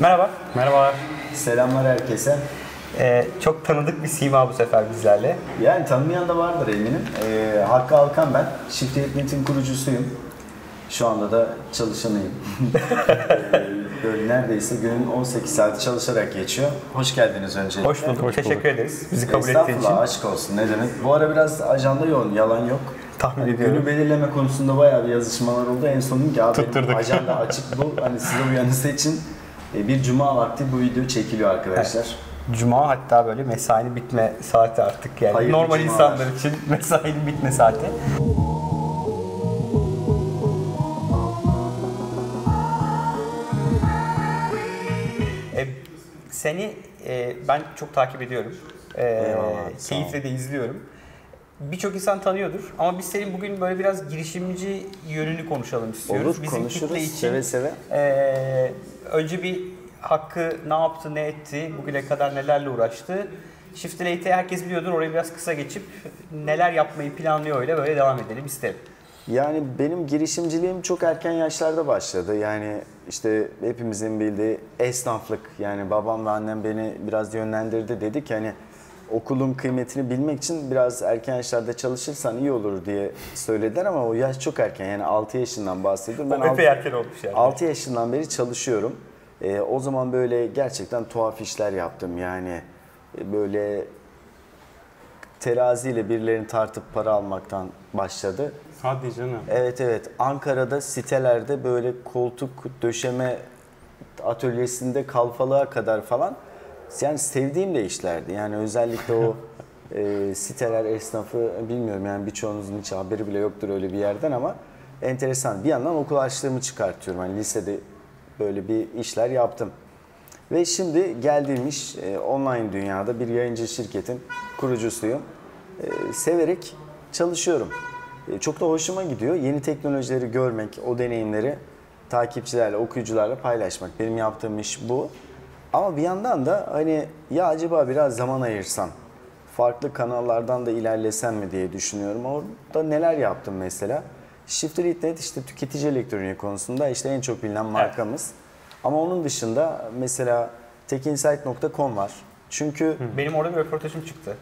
Merhaba. Merhabalar. Selamlar herkese. Ee, çok tanıdık bir sima bu sefer bizlerle. Yani tanımayan da vardır eminim. Ee, Hakkı Alkan ben. Shift Net'in kurucusuyum. Şu anda da çalışanıyım. Böyle neredeyse günün 18 saati çalışarak geçiyor. Hoş geldiniz öncelikle. Hoş bulduk. Hoş Teşekkür bulduk. ederiz bizi kabul ettiğin için. Estağfurullah aşk olsun ne demek. Bu ara biraz ajanda yoğun, yalan yok. Tahmin Hani ediyorum. Günü belirleme konusunda bayağı bir yazışmalar oldu. En sonunda ki abi Tutturduk. ajanda açık bu. Hani size uyanısı için bir cuma vakti bu video çekiliyor arkadaşlar. Cuma hatta böyle mesainin bitme saati artık yani. Hayırlı Normal cumalar. insanlar için mesainin bitme saati. E, seni e, ben çok takip ediyorum. E, Eyvallah, keyifle de izliyorum. Birçok insan tanıyordur ama biz senin bugün böyle biraz girişimci yönünü konuşalım istiyoruz. Olur Bizim konuşuruz için seve seve. ee, önce bir Hakkı ne yaptı, ne etti, bugüne kadar nelerle uğraştı. Shift Late'i herkes biliyordur. Orayı biraz kısa geçip neler yapmayı planlıyor öyle böyle devam edelim isterim. Yani benim girişimciliğim çok erken yaşlarda başladı. Yani işte hepimizin bildiği esnaflık. Yani babam ve annem beni biraz yönlendirdi. Dedi ki hani okulun kıymetini bilmek için biraz erken yaşlarda çalışırsan iyi olur diye söylediler ama o yaş çok erken. Yani 6 yaşından bahsediyorum. Ben Ben Epey erken olmuş yani. 6 yaşından beri çalışıyorum. Ee, o zaman böyle gerçekten tuhaf işler yaptım. Yani e, böyle teraziyle birilerini tartıp para almaktan başladı. Hadi canım. Evet evet Ankara'da sitelerde böyle koltuk döşeme atölyesinde kalfalığa kadar falan yani sevdiğim de işlerdi. Yani özellikle o e, siteler esnafı bilmiyorum yani birçoğunuzun hiç haberi bile yoktur öyle bir yerden ama enteresan. Bir yandan okul harçlığımı çıkartıyorum. Hani lisede böyle bir işler yaptım. Ve şimdi geldiğim iş e, online dünyada bir yayıncı şirketin kurucusuyum. E, severek çalışıyorum. E, çok da hoşuma gidiyor. Yeni teknolojileri görmek, o deneyimleri takipçilerle, okuyucularla paylaşmak. Benim yaptığım iş bu. Ama bir yandan da hani ya acaba biraz zaman ayırsam, farklı kanallardan da ilerlesem mi diye düşünüyorum. Orada neler yaptım mesela? Shifter.net işte tüketici elektroniği konusunda işte en çok bilinen markamız. Ama onun dışında mesela tekinsight.com var. Çünkü Benim orada bir röportajım çıktı.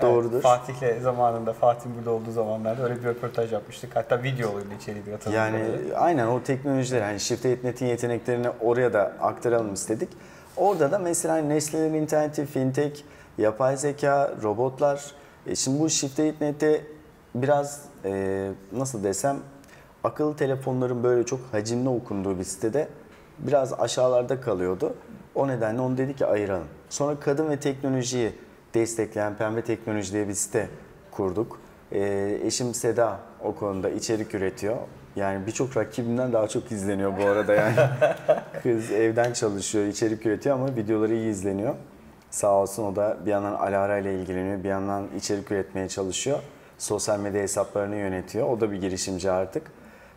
Doğrudur. Evet, Fatih'le zamanında, Fatih burada olduğu zamanlarda öyle bir röportaj yapmıştık. Hatta video oluyordu içeriydi hatırlıyorum. Yani aynen o teknolojiler hani Shift.net'in yeteneklerini oraya da aktaralım istedik. Orada da mesela Nestle'nin interneti, fintech, yapay zeka, robotlar. E şimdi bu Shift.net'te biraz e, nasıl desem akıllı telefonların böyle çok hacimli okunduğu bir sitede biraz aşağılarda kalıyordu. O nedenle onu dedi ki ayıralım. Sonra kadın ve teknolojiyi destekleyen Pembe Teknoloji diye bir site kurduk. Ee, eşim Seda o konuda içerik üretiyor. Yani birçok rakibimden daha çok izleniyor bu arada yani. Kız evden çalışıyor, içerik üretiyor ama videoları iyi izleniyor. Sağ olsun o da bir yandan Alara ile ilgileniyor, bir yandan içerik üretmeye çalışıyor. Sosyal medya hesaplarını yönetiyor. O da bir girişimci artık.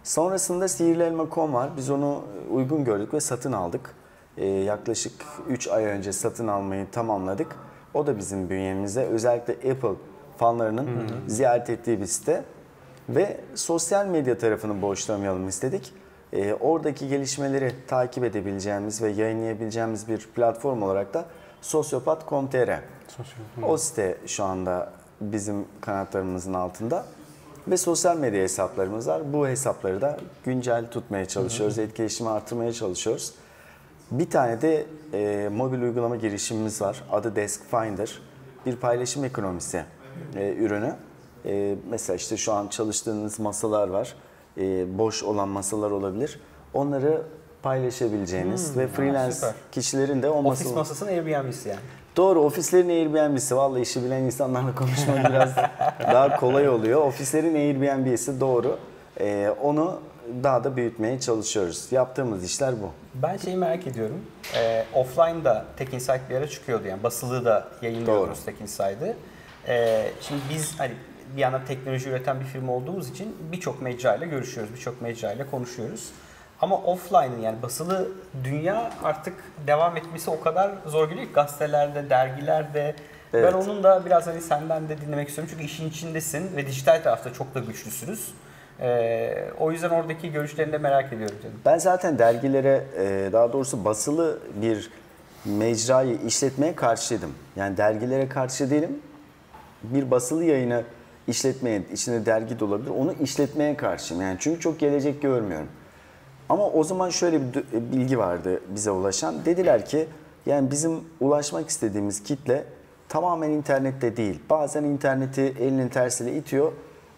Sonrasında Sihirli Elma.com var. Biz onu uygun gördük ve satın aldık. Ee, yaklaşık 3 ay önce satın almayı tamamladık. O da bizim bünyemizde özellikle Apple fanlarının ziyaret ettiği bir site. Ve sosyal medya tarafını boşlamayalım istedik. Ee, oradaki gelişmeleri takip edebileceğimiz ve yayınlayabileceğimiz bir platform olarak da sosyopat.com.tr. O site şu anda bizim kanatlarımızın altında. Ve sosyal medya hesaplarımız var. Bu hesapları da güncel tutmaya çalışıyoruz. Etkileşimi artırmaya çalışıyoruz. Bir tane de e, mobil uygulama girişimimiz var. Adı Desk Finder. Bir paylaşım ekonomisi e, ürünü. E, mesela işte şu an çalıştığınız masalar var. E, boş olan masalar olabilir. Onları paylaşabileceğiniz ve freelance süper. kişilerin de o Ofis masasının Airbnb'si yani. Doğru ofislerin Airbnb'si. Vallahi işi bilen insanlarla konuşmak biraz daha kolay oluyor. Ofislerin Airbnb'si doğru. Ee, onu daha da büyütmeye çalışıyoruz. Yaptığımız işler bu. Ben şeyi merak ediyorum. Ee, offline'da Tech Insight bir ara çıkıyordu yani basılı da yayınlıyoruz Doğru. Tech Insight'ı. Ee, şimdi biz hani bir yandan teknoloji üreten bir firma olduğumuz için birçok mecrayla görüşüyoruz, birçok mecrayla konuşuyoruz. Ama offline'ın yani basılı dünya artık devam etmesi o kadar zor geliyor ki gazetelerde, dergilerde. Evet. Ben onun da biraz hani senden de dinlemek istiyorum çünkü işin içindesin ve dijital tarafta çok da güçlüsünüz. Ee, o yüzden oradaki görüşlerini de merak ediyorum canım. Ben zaten dergilere e, daha doğrusu basılı bir mecrayı işletmeye karşıydım. Yani dergilere karşı değilim. Bir basılı yayını işletmeye, içinde dergi de olabilir, onu işletmeye karşıyım. Yani çünkü çok gelecek görmüyorum. Ama o zaman şöyle bir dü- bilgi vardı bize ulaşan. Dediler ki yani bizim ulaşmak istediğimiz kitle tamamen internette değil. Bazen interneti elinin tersiyle itiyor.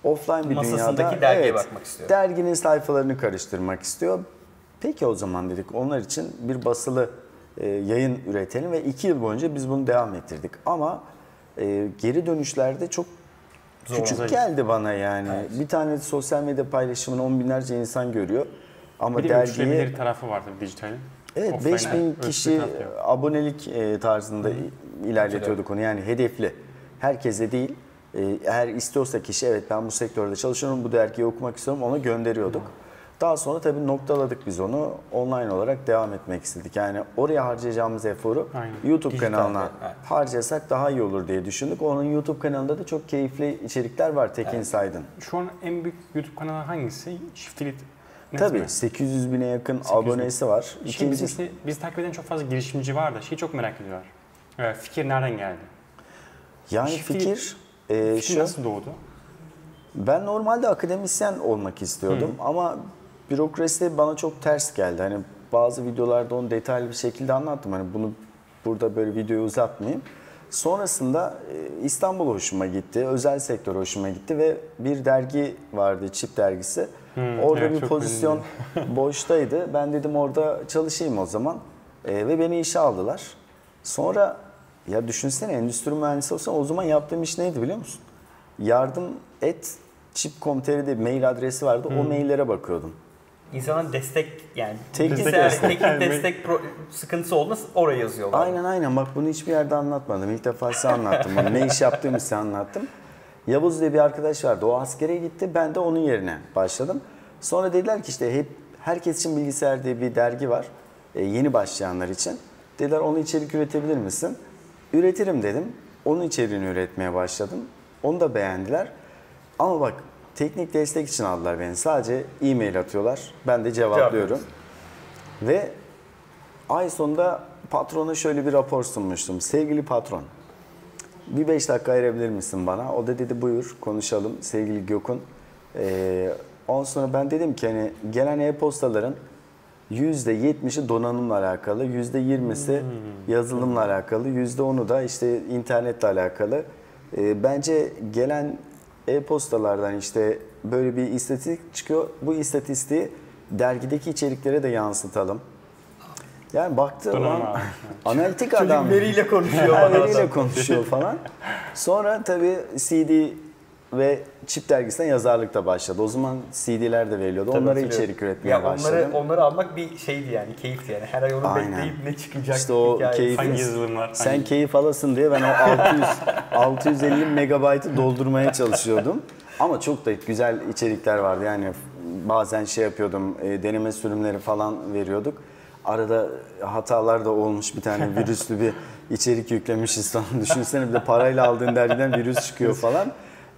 Offline bir Masasındaki dünyada dergiye bakmak istiyor. derginin sayfalarını karıştırmak istiyor. Peki o zaman dedik onlar için bir basılı e, yayın üretelim ve iki yıl boyunca biz bunu devam ettirdik. Ama e, geri dönüşlerde çok küçük Zor. geldi bana yani. Bir tane sosyal medya paylaşımını on binlerce insan görüyor. Ama Bir de ölçülebilir tarafı vardı dijitalin. Evet Offline 5000 ölçülebilir kişi abonelik e, tarzında ilerletiyorduk onu. Yani hedefli. Herkese değil. Eğer istiyorsa kişi evet ben bu sektörde çalışıyorum, bu dergiyi okumak istiyorum ona gönderiyorduk. Daha sonra tabii noktaladık biz onu. Online olarak devam etmek istedik. Yani oraya harcayacağımız eforu Aynen. YouTube Dijitalde, kanalına evet. harcasak daha iyi olur diye düşündük. Onun YouTube kanalında da çok keyifli içerikler var Tekin Saydın. Şu an en büyük YouTube kanalı hangisi? Net Tabii mi? 800 bine yakın 800 bin. abonesi var. Şimdi İkincisi bizim, biz takip eden çok fazla girişimci var da şeyi çok merak ediyorlar. Evet, fikir nereden geldi? yani Shiftly- fikir e, Fikir şu nasıl doğdu? Ben normalde akademisyen olmak istiyordum ama bürokrasi bana çok ters geldi. Hani bazı videolarda onu detaylı bir şekilde anlattım. Hani bunu burada böyle videoyu uzatmayayım. Sonrasında e, İstanbul hoşuma gitti, özel sektör hoşuma gitti ve bir dergi vardı, Çip dergisi. orada evet, bir pozisyon boştaydı. Ben dedim orada çalışayım o zaman E, ve beni işe aldılar. Sonra ya düşünsene endüstri mühendisi olsan o zaman yaptığım iş neydi biliyor musun? yardım et chip.com.tr'de bir mail adresi vardı. O maillere bakıyordum. İnsanın destek yani Teknik destek. teknik destek pro- sıkıntısı olduğunda oraya yazıyorlar. Aynen aynen bak bunu hiçbir yerde anlatmadım. İlk defa size anlattım. bunu. ne iş yaptığımı size anlattım. Yavuz diye bir arkadaş vardı. O askere gitti. Ben de onun yerine başladım. Sonra dediler ki işte hep herkes için bilgisayar diye bir dergi var. E, yeni başlayanlar için. Dediler onu içerik üretebilir misin? Üretirim dedim. Onun içeriğini üretmeye başladım. Onu da beğendiler. Ama bak teknik destek için aldılar beni. Sadece e-mail atıyorlar. Ben de cevaplıyorum. Ve ay sonunda patrona şöyle bir rapor sunmuştum. Sevgili patron, bir beş dakika ayırabilir misin bana? O da dedi buyur konuşalım sevgili Gökün. Ee, ondan sonra ben dedim ki hani gelen e-postaların %70'i donanımla alakalı, %20'si yazılımla alakalı, %10'u da işte internetle alakalı. Ee, bence gelen e-postalardan işte böyle bir istatistik çıkıyor. Bu istatistiği dergideki içeriklere de yansıtalım. Yani baktı Donanım ulan abi. analitik Çocuk adam. veriyle konuşuyor veriyle konuşuyor falan. Sonra tabii CD ve Çip dergisine yazarlık da başladı. O zaman CD'ler de veriliyordu. Tabii Onlara hatırlıyorum. içerik üretmeye ya başladım. Onları, onları almak bir şeydi yani keyifti yani. Her ay onu Aynen. bekleyip ne çıkacak İşte o keyif- Hangi yazılımlar? Sen hangi- keyif alasın diye ben o 600 650 megabaytı doldurmaya çalışıyordum. Ama çok da güzel içerikler vardı. Yani bazen şey yapıyordum, e, deneme sürümleri falan veriyorduk. Arada hatalar da olmuş. Bir tane virüslü bir içerik yüklemişiz falan. Düşünsene bir de parayla aldığın dergiden virüs çıkıyor falan.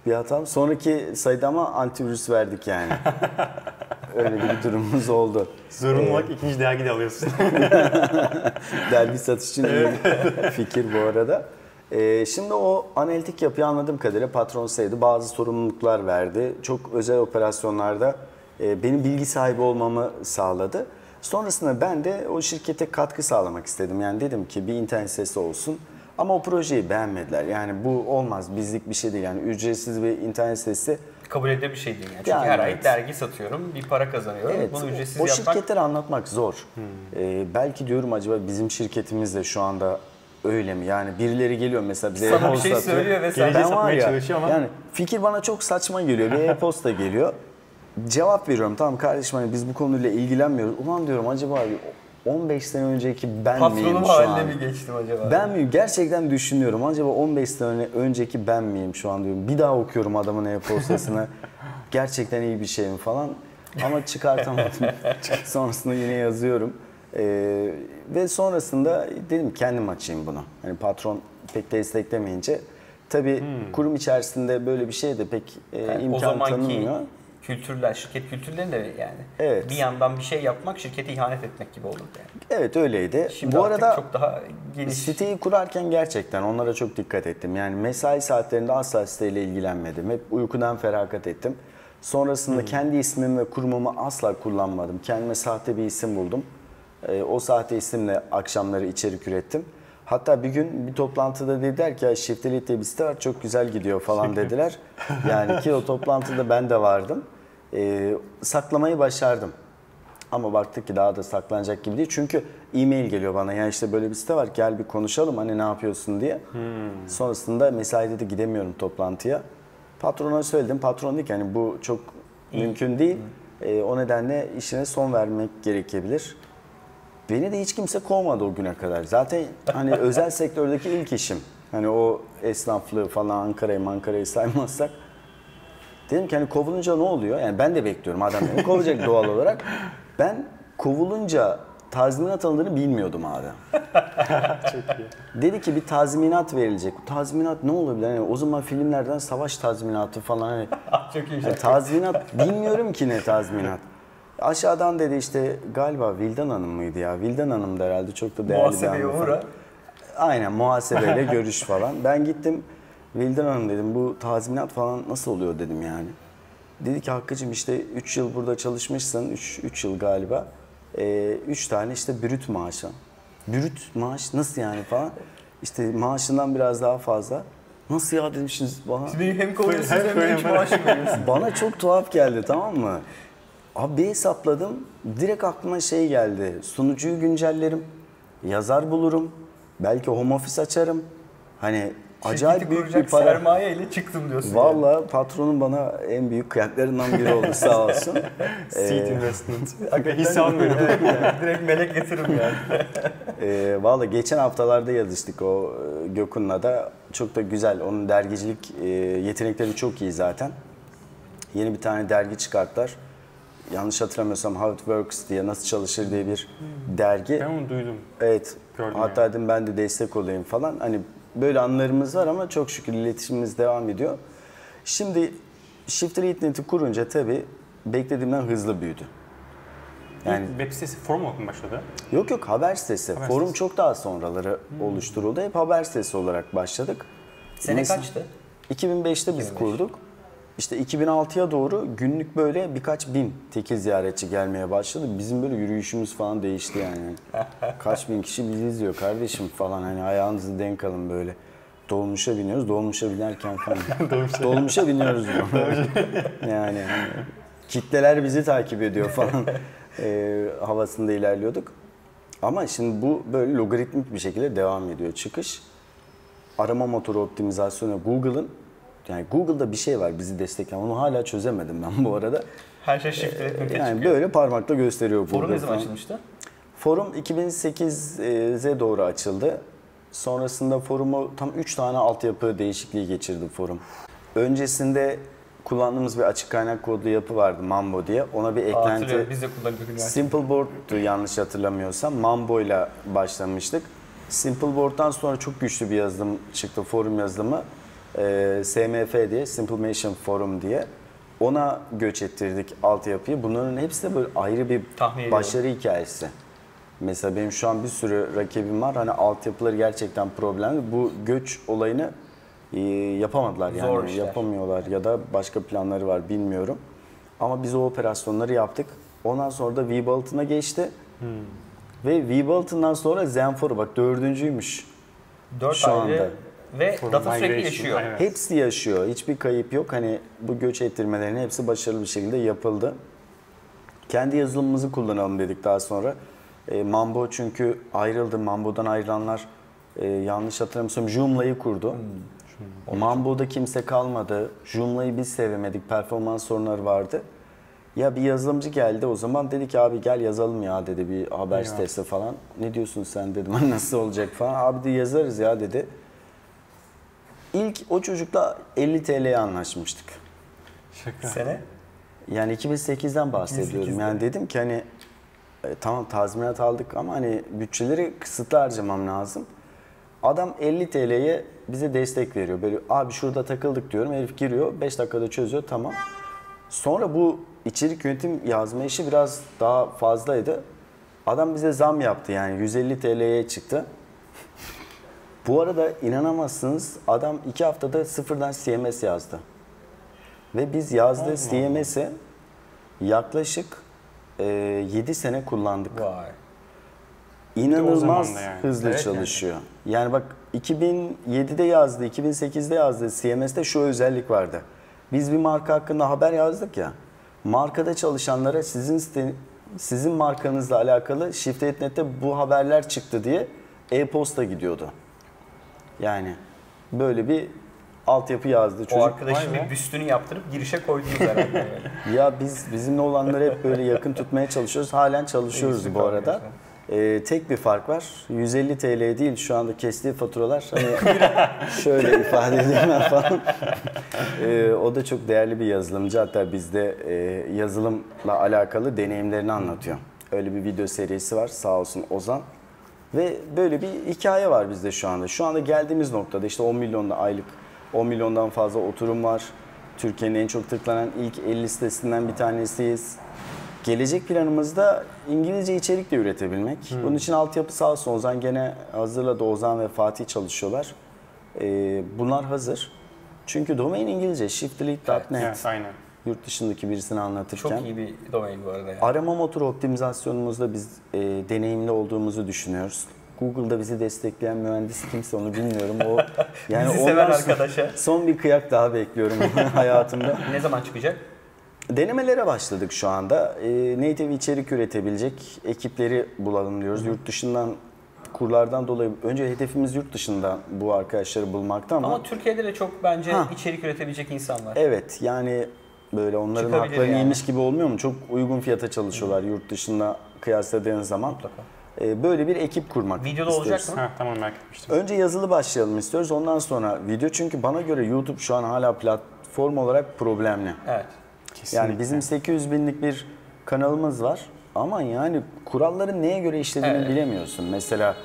Bir hatam. Sonraki sayıda ama antivirüs verdik yani. Öyle bir durumumuz oldu. Zorunlu olarak ikinci dergi de alıyorsun. Dergi satış için iyi fikir bu arada. Ee, şimdi o analitik yapıyı anladığım kadarıyla patron saydı. Bazı sorumluluklar verdi. Çok özel operasyonlarda e, benim bilgi sahibi olmamı sağladı. Sonrasında ben de o şirkete katkı sağlamak istedim. Yani dedim ki bir internet sitesi olsun. Ama o projeyi beğenmediler. Yani bu olmaz, bizlik bir şey değil. Yani ücretsiz bir internet sitesi Kabul edilebilir bir şey değil yani. Çünkü Yani her ay evet. dergi satıyorum, bir para kazanıyorum. Evet, Bunu ücretsiz o yapmak şirketleri anlatmak zor. Ee, belki diyorum acaba bizim şirketimiz de şu anda öyle mi? Yani birileri geliyor mesela bize e-posta şey atıyor. söylüyor Geleceği Ben var ya, çalışıyor ama- yani fikir bana çok saçma geliyor. Bir e-posta geliyor. Cevap veriyorum. Tamam kardeşim hani biz bu konuyla ilgilenmiyoruz. Ulan diyorum acaba 15 sene önceki ben miyim patronum şu an? haline mi geçtim acaba? Ben miyim? Gerçekten düşünüyorum. Acaba 15 sene önceki ben miyim şu an diyorum. Bir daha okuyorum adamın e-postasını. Gerçekten iyi bir şey mi falan. Ama çıkartamadım. sonrasında yine yazıyorum. Ee, ve sonrasında dedim kendim açayım bunu. Hani patron pek desteklemeyince. Tabii kurum içerisinde böyle bir şey de pek e, Yani imkan zamanki tanımıyor. Kültürler, şirket kültürlerini de yani Evet. bir yandan bir şey yapmak şirkete ihanet etmek gibi olur yani. Evet öyleydi. Şimdi Bu arada çok daha geniş. Siteyi kurarken gerçekten onlara çok dikkat ettim. Yani mesai saatlerinde asla siteyle ilgilenmedim. Hep uykudan feragat ettim. Sonrasında kendi ismimi ve kurumumu asla kullanmadım. Kendime sahte bir isim buldum. Ee, o sahte isimle akşamları içerik ürettim. Hatta bir gün bir toplantıda dediler ki "Ya Shifteli diye bir site var çok güzel gidiyor falan dediler. Yani ki o toplantıda ben de vardım. Ee, saklamayı başardım. Ama baktık ki daha da saklanacak gibi değil. Çünkü e-mail geliyor bana. Yani işte böyle bir site var gel bir konuşalım hani ne yapıyorsun diye. Sonrasında mesaide de gidemiyorum toplantıya. Patrona söyledim. Patron dedi ki hani bu çok mümkün değil. Ee, o nedenle işine son vermek gerekebilir. Beni de hiç kimse kovmadı o güne kadar. Zaten hani özel sektördeki ilk işim. Hani o esnaflığı falan Ankara'yı Ankara'yı saymazsak. Dedim ki hani kovulunca ne oluyor? Yani ben de bekliyorum adam beni kovacak doğal olarak. Ben kovulunca tazminat alındığını bilmiyordum abi. Çok iyi. Dedi ki bir tazminat verilecek. Tazminat ne olabilir? Yani o zaman filmlerden savaş tazminatı falan hani çok iyi. yani tazminat bilmiyorum ki ne tazminat. Aşağıdan dedi işte galiba Vildan Hanım mıydı ya? Vildan Hanım da herhalde çok da değerli bir Muhasebeye hanımefendi. uğra. Aynen muhasebeyle görüş falan. Ben gittim Vildan Hanım dedim bu tazminat falan nasıl oluyor dedim yani. Dedi ki Hakkı'cığım işte 3 yıl burada çalışmışsın, 3 yıl galiba. 3 tane işte brüt maaşı. Brüt maaş nasıl yani falan. İşte maaşından biraz daha fazla. Nasıl ya dedim şimdi bana. Beni hem kovuyorsunuz Hem hem de hiç maaşı veriyorsunuz. Bana çok tuhaf geldi tamam mı? Abi bir hesapladım. Direkt aklıma şey geldi. Sunucuyu güncellerim. Yazar bulurum. Belki home office açarım. Hani acayip büyük bir para. sermaye ile çıktım diyorsun. yani. Valla patronum bana en büyük kıyaklarından biri oldu sağ olsun. Seed Ee, investment. Hakikaten Hisse almıyorum. yani. Direkt melek getiririm yani. Ee, Valla geçen haftalarda yazıştık o e, Gökhan'la da. Çok da güzel. Onun dergicilik e, yetenekleri çok iyi zaten. Yeni bir tane dergi çıkarttılar. Yanlış hatırlamıyorsam How It Works diye nasıl çalışır diye bir dergi. Ben onu duydum. Evet. Gördüm Hatta dedim ben de destek olayım falan. Hani böyle anlarımız var ama çok şükür iletişimimiz devam ediyor. Şimdi Shifter Internet'i kurunca tabii beklediğimden hızlı büyüdü. Yani web sitesi forum olarak mı başladı? Yok yok haber sitesi. Haber Forum sitesi. çok daha sonraları oluşturuldu. Hep haber sitesi olarak başladık. Sene Mesela- kaçtı? 2005'te biz 2005. kurduk. İşte 2006'ya doğru günlük böyle birkaç bin teki ziyaretçi gelmeye başladı. Bizim böyle yürüyüşümüz falan değişti yani. Kaç bin kişi bizi izliyor kardeşim falan hani ayağınızı denk alın böyle. Dolmuşa biniyoruz. Dolmuşa binerken falan. Dolmuşa biniyoruz. yani hani kitleler bizi takip ediyor falan e, havasında ilerliyorduk. Ama şimdi bu böyle logaritmik bir şekilde devam ediyor çıkış. Arama motoru optimizasyonu Google'ın yani Google'da bir şey var bizi destekleyen. Onu hala çözemedim ben bu arada. Her şey shift etmek Yani böyle parmakla gösteriyor Forum ne zaman açılmıştı? Forum 2008'e doğru açıldı. Sonrasında forumu tam 3 tane altyapı değişikliği geçirdi forum. Öncesinde kullandığımız bir açık kaynak kodlu yapı vardı Mambo diye. Ona bir eklenti biz de kullanıyorduk üniversitede. Simple Board'tu yanlış hatırlamıyorsam. Mambo ile başlamıştık. Simple Board'dan sonra çok güçlü bir yazılım çıktı, forum yazılımı. Ee, SMF diye, Simple Machine Forum diye. Ona göç ettirdik altyapıyı. Bunların hepsi de böyle ayrı bir Tahmin ediyorum. başarı hikayesi. Mesela benim şu an bir sürü rakibim var. Hani altyapıları gerçekten problemli. Bu göç olayını e, yapamadılar yani. Zor işler. Yapamıyorlar ya da başka planları var bilmiyorum. Ama biz o operasyonları yaptık. Ondan sonra da V-Bulletin'a geçti. Hmm. Ve V-Bulletin'dan sonra Zenforo bak dördüncüymüş. 4 Şu ayrı anda. Ve Forum data sürekli yaşıyor. aynen. Hepsi yaşıyor. Hiçbir kayıp yok. Hani bu göç ettirmelerin hepsi başarılı bir şekilde yapıldı. Kendi yazılımımızı kullanalım dedik daha sonra. E, Mambo çünkü ayrıldı. Mambo'dan ayrılanlar e, yanlış hatırlamıyorsam Joomla'yı kurdu. Mambo'da kimse kalmadı. Joomla'yı biz sevemedik. Performans sorunları vardı. Ya bir yazılımcı geldi o zaman dedi ki abi gel yazalım ya dedi bir haber Ya. sitesi falan. Ne diyorsun sen dedim nasıl olacak falan. Abi de yazarız ya dedi. İlk o çocukla 50 TL'ye anlaşmıştık. Şaka. Sene? Yani 2008'den bahsediyorum. 2008'de. Yani dedim ki hani e, tamam tazminat aldık ama hani bütçeleri kısıtlı harcamam lazım. Adam 50 TL'ye bize destek veriyor. Böyle abi şurada takıldık diyorum. Herif giriyor 5 dakikada çözüyor tamam. Sonra bu içerik yönetim yazma işi biraz daha fazlaydı. Adam bize zam yaptı yani 150 TL'ye çıktı. Bu arada inanamazsınız adam iki haftada sıfırdan CMS yazdı. Ve biz yazdığı CMS'i yaklaşık e, 7 sene kullandık. Vay. İnanılmaz yani. hızlı Evet, çalışıyor. Yani. bak 2007'de yazdı, 2008'de yazdı CMS'te şu özellik vardı. Biz bir marka hakkında haber yazdık ya. Markada çalışanlara sizin site- sizin markanızla alakalı Shift.net'te bu haberler çıktı diye e-posta gidiyordu. Yani böyle bir altyapı yazdı çocuk. O arkadaşın bir büstünü yaptırıp girişe koydunuz herhalde. yani. Ya biz bizimle olanları hep böyle yakın tutmaya çalışıyoruz. Halen çalışıyoruz bu arada. Ee, tek bir fark var. 150 TL değil şu anda kestiği faturalar. Hani şöyle ifade edeyim ben falan. Ee, o da çok değerli bir yazılımcı. Hatta bizde e, yazılımla alakalı deneyimlerini anlatıyor. Öyle bir video serisi var sağ olsun Ozan. Ve böyle bir hikaye var bizde şu anda. Şu anda geldiğimiz noktada işte 10 milyonda aylık 10 milyondan fazla oturum var. Türkiye'nin en çok tıklanan ilk 50 sitesinden bir tanesiyiz. Gelecek planımızda İngilizce içerik de üretebilmek. Bunun için altyapı sağ olsun Ozan gene hazırladı. Ozan ve Fatih çalışıyorlar. Ee, bunlar hazır. Çünkü domain İngilizce. shiftdelete.net. Evet, aynen. Yurt dışındaki birisini anlatırken. Çok iyi bir domain bu arada. Yani. Arama motoru optimizasyonumuzda biz e, deneyimli olduğumuzu düşünüyoruz. Google'da bizi destekleyen mühendis kimse onu bilmiyorum. O yani Bizi sonra arkadaşa. Son bir kıyak daha bekliyorum hayatımda. Ne zaman çıkacak? Denemelere başladık şu anda. E, native içerik üretebilecek ekipleri bulalım diyoruz. Yurt dışından kurlardan dolayı önce hedefimiz yurt dışında bu arkadaşları bulmakta ama, Ama Türkiye'de de çok bence Ha. içerik üretebilecek insan var. evet yani böyle onların haklarını yani. yemiş gibi olmuyor mu? Çok uygun fiyata çalışıyorlar yurt dışında kıyasladığın zaman. Mutlaka. E, böyle bir ekip kurmak Videoda istiyoruz. olacak mı? Ha, tamam merak etmiştim. Önce yazılı başlayalım istiyoruz. Ondan sonra video çünkü bana göre YouTube şu an hala platform olarak problemli. Evet. Kesinlikle. Yani bizim 800 binlik bir kanalımız var ama yani kuralların neye göre işlediğini Evet. bilemiyorsun. Mesela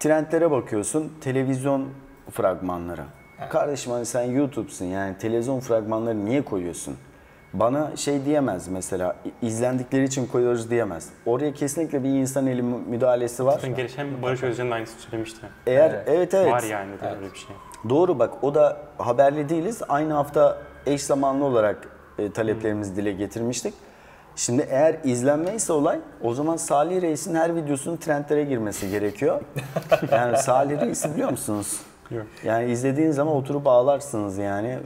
trendlere bakıyorsun, televizyon fragmanları. Kardeşim hani sen YouTube'sun yani televizyon fragmanları niye koyuyorsun? Bana şey diyemez mesela izlendikleri için koyuyoruz diyemez. Oraya kesinlikle bir insan eli mü- müdahalesi var. Zaten geçen Barış Özcan'ın da aynısını söylemişti. Eğer Evet. evet evet. Var yani de öyle bir şey. Doğru bak o da haberli değiliz. Aynı hafta eş zamanlı olarak e, taleplerimizi dile getirmiştik. Şimdi eğer izlenmeyse olay o zaman Salih Reis'in her videosunun trendlere girmesi gerekiyor. yani Salih Reis'i biliyor musunuz? Yok. Yani izlediğin zaman oturup ağlarsınız yani.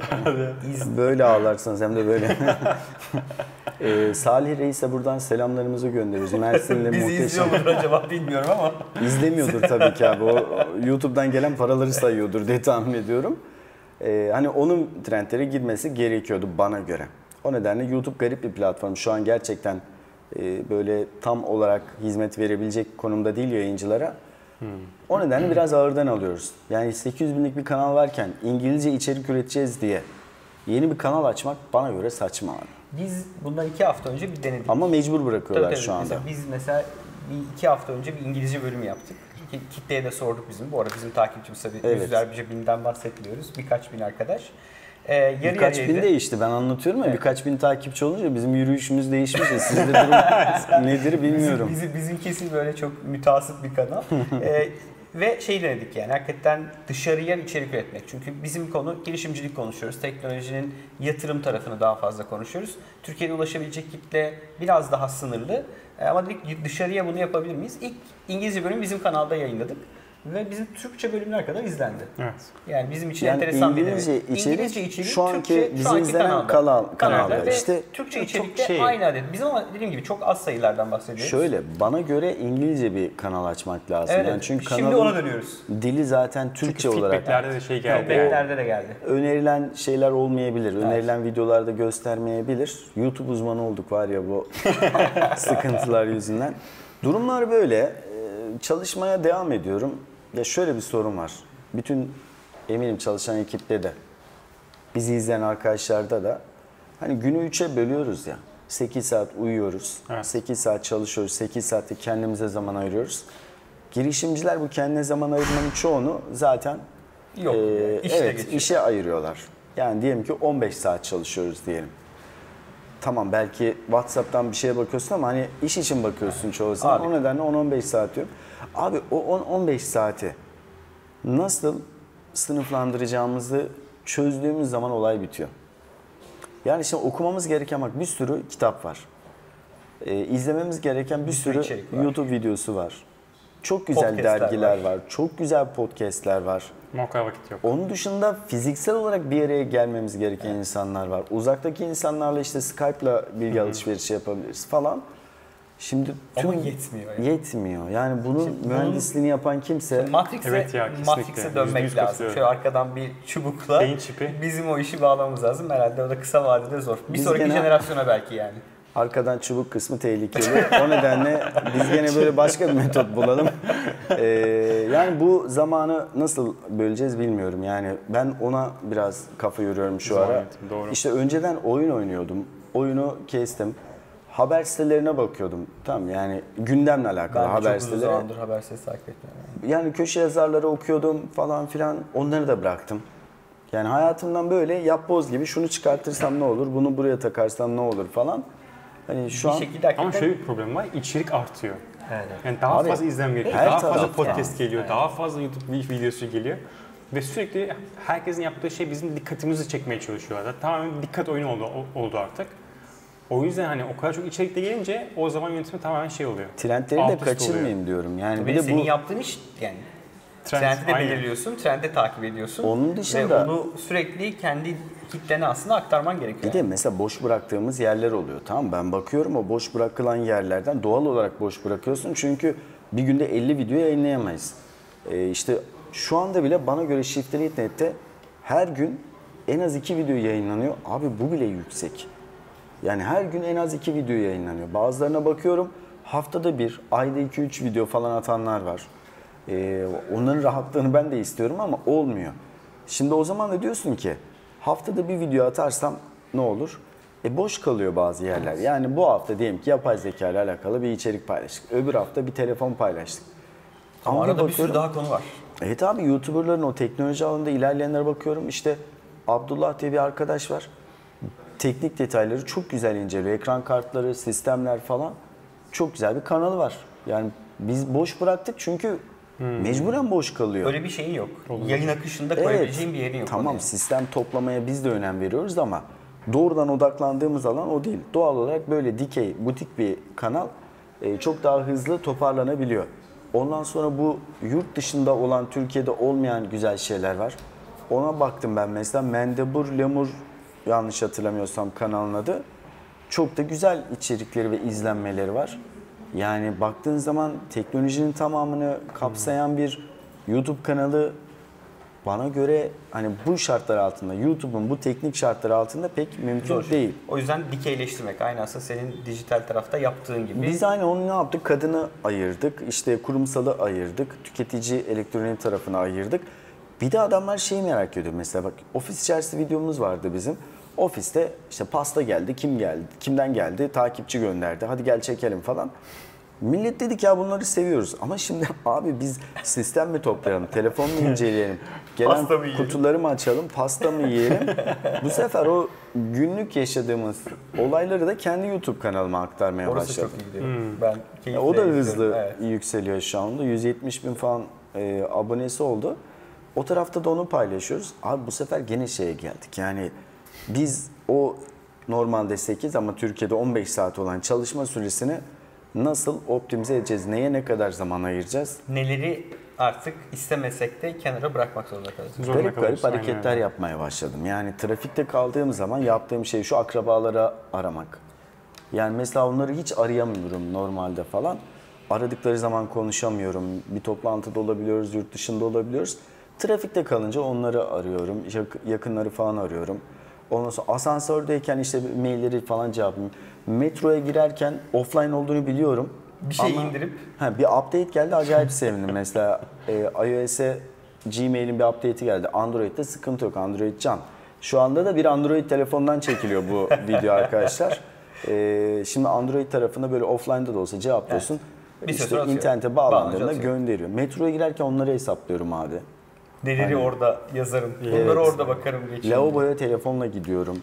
böyle ağlarsınız hem de böyle. Ee, Salih Reis'e buradan selamlarımızı gönderiyoruz. Mersin'le Bizi muhteşem. izliyor mudur acaba bilmiyorum ama. İzlemiyordur tabii ki abi. O YouTube'dan gelen paraları sayıyordur diye tahmin ediyorum. Ee, hani onun trendlere girmesi gerekiyordu bana göre. O nedenle YouTube garip bir platform. Şu an gerçekten e, böyle tam olarak hizmet verebilecek konumda değil yayıncılara. O nedenle biraz ağırdan alıyoruz. Yani 800 binlik bir kanal varken İngilizce içerik üreteceğiz diye yeni bir kanal açmak bana göre saçma abi. Biz bundan iki hafta önce bir denedik. Ama mecbur bırakıyorlar Tabii tabii. şu anda. Mesela biz mesela bir iki hafta önce bir İngilizce bölüm yaptık. Ki- Kitleye de sorduk bizim. Bu arada bizim takipçimiz tabii Evet. yüzlerce binden bahsetmiyoruz. Birkaç bin arkadaş. Ee, yarı Birkaç yarıyaydı. bin değişti. Ben anlatıyorum ya birkaç bin takipçi olunca bizim yürüyüşümüz değişmiş. ya. Sizde durum nedir bilmiyorum. Bizim, bizim, bizimkisi böyle çok mütasip bir kanal. Ee, ve şey denedik yani hakikaten dışarıya içerik üretmek. Çünkü bizim konu girişimcilik konuşuyoruz. Teknolojinin yatırım tarafını daha fazla konuşuyoruz. Türkiye'de ulaşabilecek kitle biraz daha sınırlı. Ee, ama dedik dışarıya bunu yapabilir miyiz? İlk İngilizce bölümü bizim kanalda yayınladık. Ve bizim Türkçe bölümler kadar izlendi. Evet. Yani bizim için Yani enteresan bir İngilizce deneyim. içerik İngilizce içerik şu anki Türkçe, bizi şu anki izlenen kanalda. kanal- kanalda. ve İşte Türkçe içerikte şey- aynı adet. Bizim ama dediğim gibi çok az sayılardan bahsediyoruz. Şöyle bana göre İngilizce bir kanal açmak lazım. Evet, yani çünkü şimdi kanalın ona dönüyoruz. dili zaten Türkçe olarak Feedbacklerde de şey geldi. Feedbacklerde de geldi. önerilen şeyler olmayabilir. Önerilen videolarda göstermeyebilir. YouTube uzmanı olduk var ya bu sıkıntılar yüzünden. Durumlar böyle. Ee, Çalışmaya devam ediyorum. Ya şöyle bir sorun var. Bütün eminim çalışan ekipte de bizi izleyen arkadaşlarda da hani günü üçe bölüyoruz ya. 8 saat uyuyoruz. Evet. 8 saat çalışıyoruz. 8 saatte kendimize zaman ayırıyoruz. Girişimciler bu kendine zaman ayırmanın çoğunu zaten Yok. ee, işte evet, geçiyor. işe ayırıyorlar. Yani diyelim ki 15 saat çalışıyoruz diyelim. Tamam belki WhatsApp'tan bir şeye bakıyorsun ama hani iş için bakıyorsun çoğu zaman. Abi. O nedenle 10-15 saat diyorum. Abi o 10-15 saati nasıl sınıflandıracağımızı çözdüğümüz zaman olay bitiyor. Yani şimdi okumamız gereken bak bir sürü kitap var. Ee, izlememiz gereken bir, sürü sürü, içerik var. YouTube videosu var. Çok güzel Podcastler dergiler var. var. Çok güzel podcastler var. Kadar vakit yok. Onun dışında fiziksel olarak bir araya gelmemiz gereken insanlar var. Uzaktaki insanlarla işte Skype'la bilgi alışverişi yapabiliriz falan. Şimdi tüm Ama yetmiyor yani. Yetmiyor. Yani bunun Şimdi bunun- mühendisliğini yapan kimse Matrix'e Evet ya. Matrix'e dönmek lazım. Şöyle arkadan bir çubukla Beyin çipi. bizim o işi bağlamamız lazım. Herhalde o da kısa vadede zor. Bir Biz sonraki gene- jenerasyona belki yani. arkadan çubuk kısmı tehlikeli. O nedenle biz gene böyle başka bir metot bulalım. Ee, yani bu zamanı nasıl böleceğiz bilmiyorum. Yani ben ona biraz kafa yoruyorum şu Zaman ara. doğru. İşte önceden oyun oynuyordum. Oyunu kestim. Haber sitelerine bakıyordum. Tamam yani gündemle alakalı Ben haber çok uzun siteleri. zamandır haber sitesi takip etmiyorum. Yani köşe yazarları okuyordum falan filan. Onları da bıraktım. Yani hayatımdan böyle yapboz gibi şunu çıkartırsam ne olur, bunu buraya takarsam ne olur falan. Hani şu bir an şekilde hakikaten... Ama şöyle bir problem var. içerik artıyor. Evet. Yani daha Abi, fazla izlenme geliyor. her Daha fazla podcast geliyor. Daha fazla YouTube videosu geliyor. Ve sürekli herkesin yaptığı şey bizim dikkatimizi çekmeye çalışıyor. Tamamen dikkat oyunu oldu, oldu artık. O yüzden hani o kadar çok içerikte gelince o zaman yönetimi tamamen şey oluyor. trendleri Alt de üst kaçırmayayım diyorum. Yani Tabii bir de senin bu yaptığın iş yani Trend, trendi de aynen. belirliyorsun, trendi takip ediyorsun. Onun Ve dışında- onu sürekli kendi kitlene aslında aktarman gerekiyor. bir de mesela boş bıraktığımız yerler oluyor. Tamam ben bakıyorum o boş bırakılan yerlerden doğal olarak boş bırakıyorsun. Çünkü bir günde 50 video yayınlayamayız. Ee, işte şu anda bile bana göre Net'te her gün en az iki video yayınlanıyor. Abi bu bile yüksek. Yani her gün en az iki video yayınlanıyor. Bazılarına bakıyorum haftada bir, ayda 2-3 video falan atanlar var. Ee, onların rahatlığını ben de istiyorum ama olmuyor. Şimdi o zaman da diyorsun ki haftada bir video atarsam ne olur? E boş kalıyor bazı yerler. Yani bu hafta diyelim ki yapay zeka ile alakalı bir içerik paylaştık. Öbür hafta bir telefon paylaştık. Ama arada bir sürü daha konu var. Evet abi YouTuber'ların o teknoloji alanında ilerleyenlere bakıyorum. İşte Abdullah diye bir arkadaş var. Teknik detayları çok güzel inceliyor. Ekran kartları, sistemler falan. Çok güzel bir kanalı var. Yani biz boş bıraktık çünkü mecburen boş kalıyor. Öyle bir şeyin yok. Yayın akışında koyabileceğin bir yerin yok. Tamam oraya. sistem toplamaya biz de önem veriyoruz ama doğrudan odaklandığımız alan o değil. Doğal olarak böyle dikey, butik bir kanal e, çok daha hızlı toparlanabiliyor. Ondan sonra bu yurt dışında olan, Türkiye'de olmayan güzel şeyler var. Ona baktım ben mesela Mendebur Lemur yanlış hatırlamıyorsam kanalın adı. Çok da güzel içerikleri ve izlenmeleri var. Yani baktığın zaman teknolojinin tamamını kapsayan bir YouTube kanalı bana göre hani bu şartlar altında, YouTube'un bu teknik şartlar altında pek mümkün Zor. değil. O yüzden dikeyleştirmek aynı aslında senin dijital tarafta yaptığın gibi. Biz aynı onu ne yaptık? Kadını ayırdık, işte kurumsalı ayırdık, tüketici elektronik tarafını ayırdık. Bir de adamlar şeyi merak ediyor mesela bak ofis içerisinde videomuz vardı bizim. Ofiste işte pasta geldi, kim geldi, kimden geldi, takipçi gönderdi, hadi gel çekelim falan. Millet dedik ya bunları seviyoruz ama şimdi abi biz sistem mi toplayalım, telefon mu inceleyelim, gelen Pasta mı kutuları mı açalım, pasta mı yiyelim? Bu sefer o günlük yaşadığımız olayları da kendi YouTube kanalıma aktarmaya Orası başladım. çok iyi gidiyor. Ben Ya o da hızlı Evet. yükseliyor şu anda. 170 bin falan e, abonesi oldu. O tarafta da onu paylaşıyoruz. Abi bu sefer gene şeye geldik. Yani biz o normalde 8 ama Türkiye'de 15 saat olan çalışma süresini nasıl optimize edeceğiz? Neye ne kadar zaman ayıracağız? Neleri artık istemesek de kenara bırakmak zorunda kalacağız. Zorunda Garip garip hareketler öyle. yapmaya başladım. Yani trafikte kaldığım zaman yaptığım şey şu akrabalara aramak. Yani mesela onları hiç arayamıyorum normalde falan. Aradıkları zaman konuşamıyorum. Bir toplantıda olabiliyoruz, yurt dışında olabiliyoruz. Trafikte kalınca onları arıyorum. yak- Yakınları falan arıyorum. Ondan sonra asansördeyken işte mailleri falan cevaplıyorum. Metroya girerken offline olduğunu biliyorum. Bir şey Ama- indirip Ha, bir update geldi acayip sevindim. Mesela e, iOS'e Gmail'in bir update'i geldi. Android'de sıkıntı yok. Android can. Şu anda da bir Android telefondan çekiliyor bu video arkadaşlar. E, şimdi Android tarafında böyle offline'da da olsa cevaplıyorsun. Bir süre İşte internete bağlandığında gönderiyor. Metroya girerken onları hesaplıyorum abi. Neleri Aynen. orada yazarım. Bunları Evet. orada bakarım geçiyorum. Lavaboya telefonla gidiyorum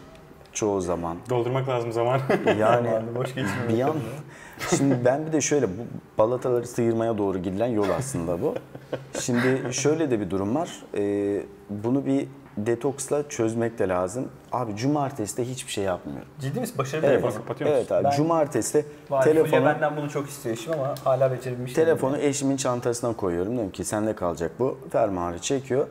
çoğu zaman. Doldurmak lazım zaman. Yani boş geçmiyor. bir an şimdi ben bir de şöyle bu balataları sıyırmaya doğru gidilen yol aslında bu. Şimdi şöyle de bir durum var. Ee, bunu bir detoksla çözmek de lazım. Abi cumartesi de hiçbir şey yapmıyorum. Ciddi misin? Başarılı Evet. Telefonu kapatıyor evet abi. Ben- Cumartesi telefonu benden bunu çok istiyor eşim ama hala becerebilmiş değilim. Telefonu eşimin çantasına koyuyorum. Diyorum ki sende kalacak bu. Fermuarı çekiyor.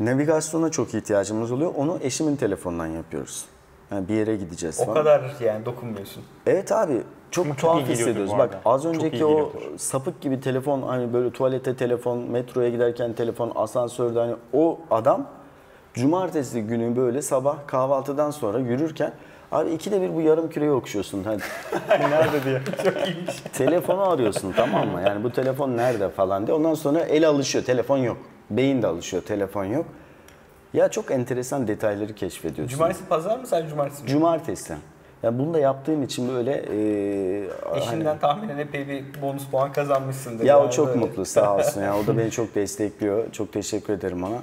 Navigasyona çok ihtiyacımız oluyor. Onu eşimin telefonundan yapıyoruz. Yani bir yere gideceğiz O falan. kadar yani dokunmuyorsun. Evet abi çok çok tuhaf iyi geliyordur hissediyoruz. Bak az Çok önceki o sapık gibi telefon hani böyle tuvalete telefon, metroya giderken telefon, asansörde hani o adam cumartesi günü böyle sabah kahvaltıdan sonra yürürken abi ikide bir bu yarım kiloyu okşuyorsun. Hani Nerede diye. telefonu arıyorsun tamam mı? Yani bu telefon nerede falan diye. Ondan sonra el alışıyor. Telefon yok. Beyin de alışıyor. Telefon yok. Ya çok enteresan detayları keşfediyorsun. Cumartesi pazar mı sadece cumartesi mi? Cumartesi. Ya bunu da yaptığım için böyle e, Eşinden hani- tahminen epey bir bonus puan kazanmışsındır. ya o Yani çok böyle. mutlu sağ olsun ya. O da beni çok destekliyor. Çok teşekkür ederim ona.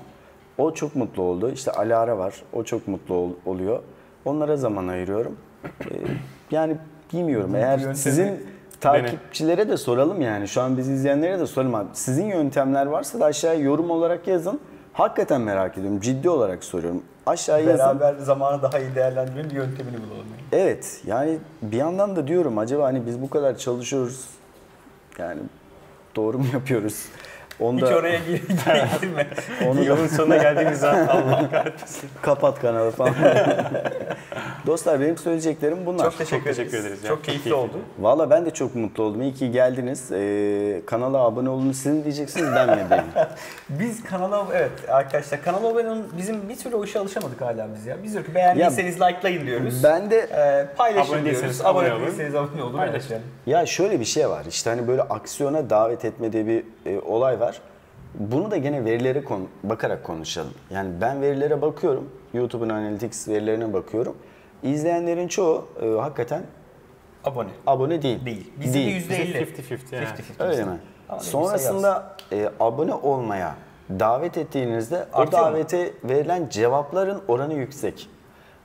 O çok mutlu oldu. İşte Alara var. O çok mutlu ol- oluyor. Onlara zaman ayırıyorum. E, yani bilmiyorum. Eğer sizin takipçilere de soralım yani. Şu an bizi izleyenlere de soralım abi. Sizin yöntemler varsa da aşağıya yorum olarak yazın. Hakikaten merak ediyorum. Ciddi olarak soruyorum. Aşağıya yazın. Beraber zamanı daha iyi değerlendirmenin bir yöntemini bulalım. Yani. Evet yani bir yandan da diyorum acaba hani biz bu kadar çalışıyoruz yani doğru mu yapıyoruz? Onu Hiç da oraya gir- girme. onu da Yolun sonuna geldiğimiz zaman Allah kahretsin. kapat kanalı falan. Dostlar benim söyleyeceklerim bunlar. Çok teşekkür, teşekkür ederiz. ederiz ya. Çok Çok keyifli keyifli. oldu. Valla ben de çok mutlu oldum. İyi ki geldiniz. Ee, kanala abone olun. Sizin diyeceksiniz ben mi diyeyim? Biz kanala evet arkadaşlar kanala abone olun. Bizim bir türlü o işe alışamadık hala biz ya. Biz diyor ki beğendiyseniz likelayın diyoruz. Ben de Ee, paylaşın Abone diyoruz. değilseniz abone abone olun. değilseniz abone olun. Paylaşın. Ya şöyle bir şey var. İşte hani böyle aksiyona davet etme diye bir e, olay var. Bunu da gene verilere kon- bakarak konuşalım. Yani ben verilere bakıyorum. YouTube'un Analytics verilerine bakıyorum. İzleyenlerin çoğu e, hakikaten Abone. abone değil. Değil. Bizde Değil. de yüzde elli. 50-50 yani. 50-50 Öyle mi? Ama Sonrasında e, abone olmaya davet ettiğinizde o Artıyor mu? davete verilen cevapların oranı yüksek.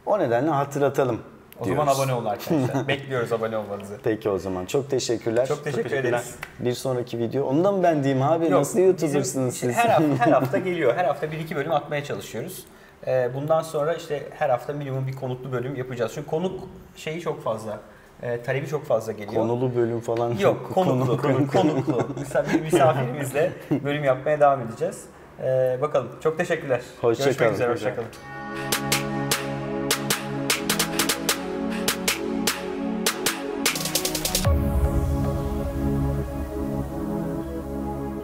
O nedenle hatırlatalım O diyoruz. zaman abone olun arkadaşlar. Bekliyoruz abone olmanızı. Peki o zaman. Çok teşekkürler. Çok teşekkür teşekkürler. ederiz. Bir sonraki video. Onu da mı ben diyeyim abi? Yok, Nasıl YouTuber'sınız işte siz? Her hafta, her hafta geliyor. Her hafta bir iki bölüm atmaya çalışıyoruz. Ee, bundan sonra işte her hafta minimum bir konuklu bölüm yapacağız. Çünkü konuk şeyi çok fazla. e, talebi çok fazla geliyor. Konulu bölüm falan Yok, konuklu, Konu- konuklu. Mesela bir misafirimizle bölüm yapmaya devam edeceğiz. Ee, bakalım. Çok teşekkürler. Hoşça Görüşmek kalın. üzere, Hoşça hoşça kalın.